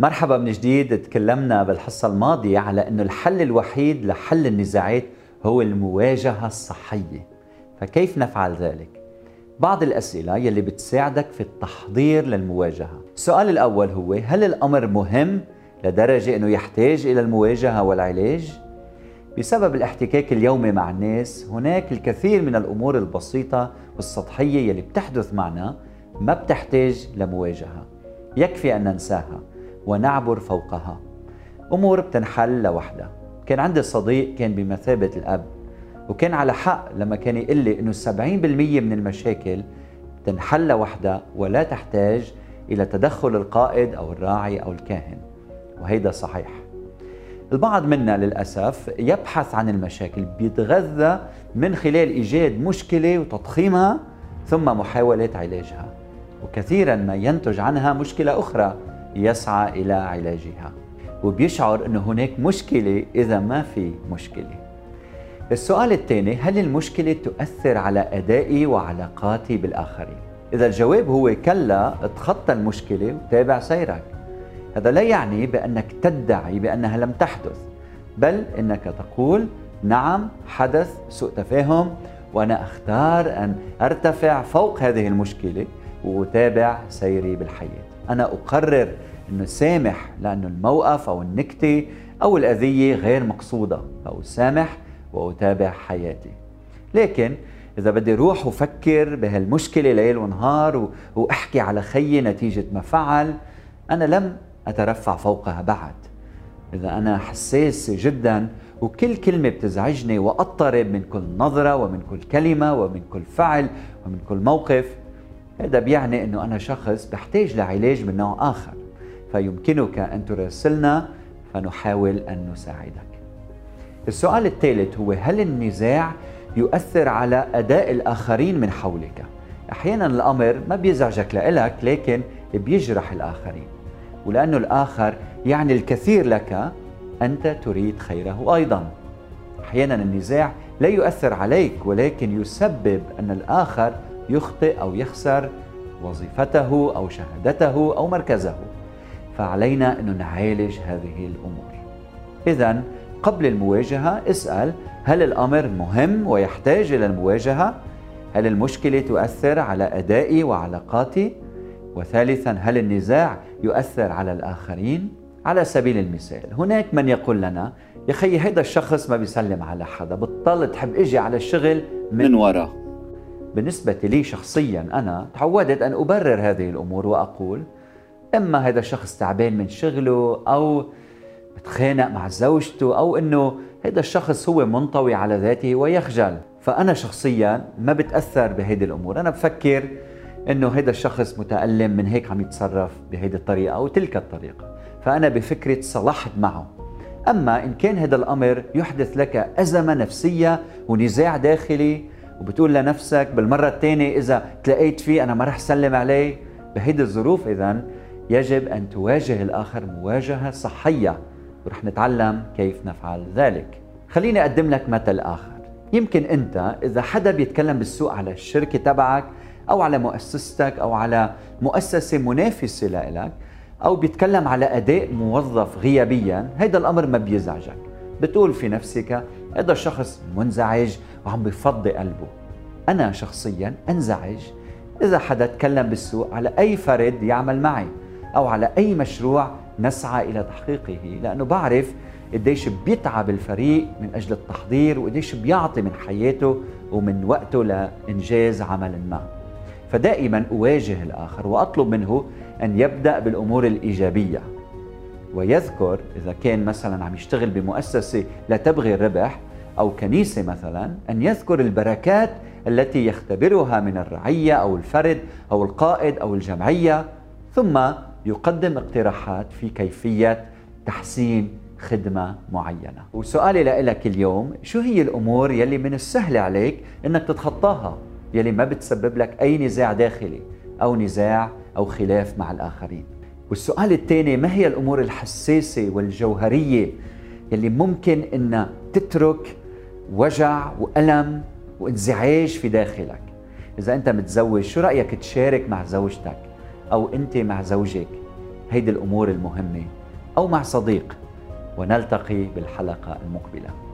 مرحبا من جديد تكلمنا بالحصة الماضية على أنه الحل الوحيد لحل النزاعات هو المواجهة الصحية فكيف نفعل ذلك؟ بعض الأسئلة يلي بتساعدك في التحضير للمواجهة السؤال الأول هو هل الأمر مهم لدرجة أنه يحتاج إلى المواجهة والعلاج؟ بسبب الاحتكاك اليومي مع الناس هناك الكثير من الأمور البسيطة والسطحية يلي بتحدث معنا ما بتحتاج لمواجهة يكفي أن ننساها ونعبر فوقها. أمور بتنحل لوحدها. كان عندي صديق كان بمثابة الأب وكان على حق لما كان يقول لي أنه 70% من المشاكل تنحل لوحدها ولا تحتاج إلى تدخل القائد أو الراعي أو الكاهن وهيدا صحيح. البعض منا للأسف يبحث عن المشاكل بيتغذى من خلال إيجاد مشكلة وتضخيمها ثم محاولة علاجها وكثيرا ما ينتج عنها مشكلة أخرى. يسعى إلى علاجها. وبيشعر أنه هناك مشكلة إذا ما في مشكلة. السؤال الثاني هل المشكلة تؤثر على أدائي وعلاقاتي بالآخرين؟ إذا الجواب هو كلا اتخطى المشكلة وتابع سيرك. هذا لا يعني بأنك تدعي بأنها لم تحدث بل أنك تقول نعم حدث سوء تفاهم وأنا أختار أن أرتفع فوق هذه المشكلة وأتابع سيري بالحياة. أنا أقرر أنه سامح لأنه الموقف أو النكتة أو الأذية غير مقصودة أو سامح وأتابع حياتي. لكن إذا بدي روح وفكر بهالمشكلة ليل ونهار وأحكي على خيي نتيجة ما فعل أنا لم أترفع فوقها بعد. إذا أنا حساس جدا وكل كلمة بتزعجني وأضطرب من كل نظرة ومن كل كلمة ومن كل فعل ومن كل موقف هذا بيعني أنه أنا شخص بحتاج لعلاج من نوع آخر. فيمكنك أن تراسلنا فنحاول أن نساعدك. السؤال الثالث هو هل النزاع يؤثر على أداء الآخرين من حولك؟ أحيانا الأمر ما بيزعجك لإلك لكن بيجرح الآخرين. ولأنه الآخر يعني الكثير لك أنت تريد خيره أيضا. أحيانا النزاع لا يؤثر عليك ولكن يسبب أن الآخر يخطئ أو يخسر وظيفته أو شهادته أو مركزه فعلينا أن نعالج هذه الأمور إذا قبل المواجهة اسأل هل الأمر مهم ويحتاج إلى المواجهة؟ هل المشكلة تؤثر على أدائي وعلاقاتي؟ وثالثا هل النزاع يؤثر على الآخرين؟ على سبيل المثال هناك من يقول لنا يا خي هيدا الشخص ما بيسلم على حدا بطل تحب إجي على الشغل من, من ورا بالنسبة لي شخصيا أنا تعودت أن أبرر هذه الأمور وأقول إما هذا الشخص تعبان من شغله أو بتخانق مع زوجته أو أنه هذا الشخص هو منطوي على ذاته ويخجل. فأنا شخصيا ما بتأثر بهيدي الأمور. أنا بفكر أنه هذا الشخص متألم من هيك عم يتصرف بهيدي الطريقة أو تلك الطريقة. فأنا بفكرة صلحت معه. أما إن كان هذا الأمر يحدث لك أزمة نفسية ونزاع داخلي وبتقول لنفسك بالمرة الثانية إذا تلاقيت فيه أنا ما رح سلم عليه. بهيدي الظروف إذا يجب أن تواجه الآخر مواجهة صحية ورح نتعلم كيف نفعل ذلك. خليني أقدم لك مثل آخر. يمكن أنت إذا حدا بيتكلم بالسوق على الشركة تبعك أو على مؤسستك أو على مؤسسة منافسة لإلك أو بيتكلم على أداء موظف غيابيا هيدا الأمر ما بيزعجك. بتقول في نفسك هذا الشخص منزعج وعم بفضي قلبه. أنا شخصيا أنزعج إذا حدا تكلم بالسوق على أي فرد يعمل معي أو على أي مشروع نسعى إلى تحقيقه لأنه بعرف قديش بيتعب الفريق من أجل التحضير وقديش بيعطي من حياته ومن وقته لإنجاز عمل ما. فدائما أواجه الآخر وأطلب منه أن يبدأ بالأمور الإيجابية. ويذكر إذا كان مثلا عم يشتغل بمؤسسة لا تبغي الربح أو كنيسة مثلا أن يذكر البركات التي يختبرها من الرعية أو الفرد أو القائد أو الجمعية. ثم يقدم اقتراحات في كيفية تحسين خدمة معينة. وسؤالي لك اليوم شو هي الأمور يلي من السهل عليك أنك تتخطاها؟ يلي ما بتسبب لك أي نزاع داخلي أو نزاع أو خلاف مع الآخرين. والسؤال الثاني ما هي الأمور الحساسة والجوهرية يلي ممكن أن تترك وجع وألم وانزعاج في داخلك. إذا أنت متزوج شو رأيك تشارك مع زوجتك أو أنت مع زوجك هيدي الأمور المهمة أو مع صديق؟ ونلتقي بالحلقة المقبلة.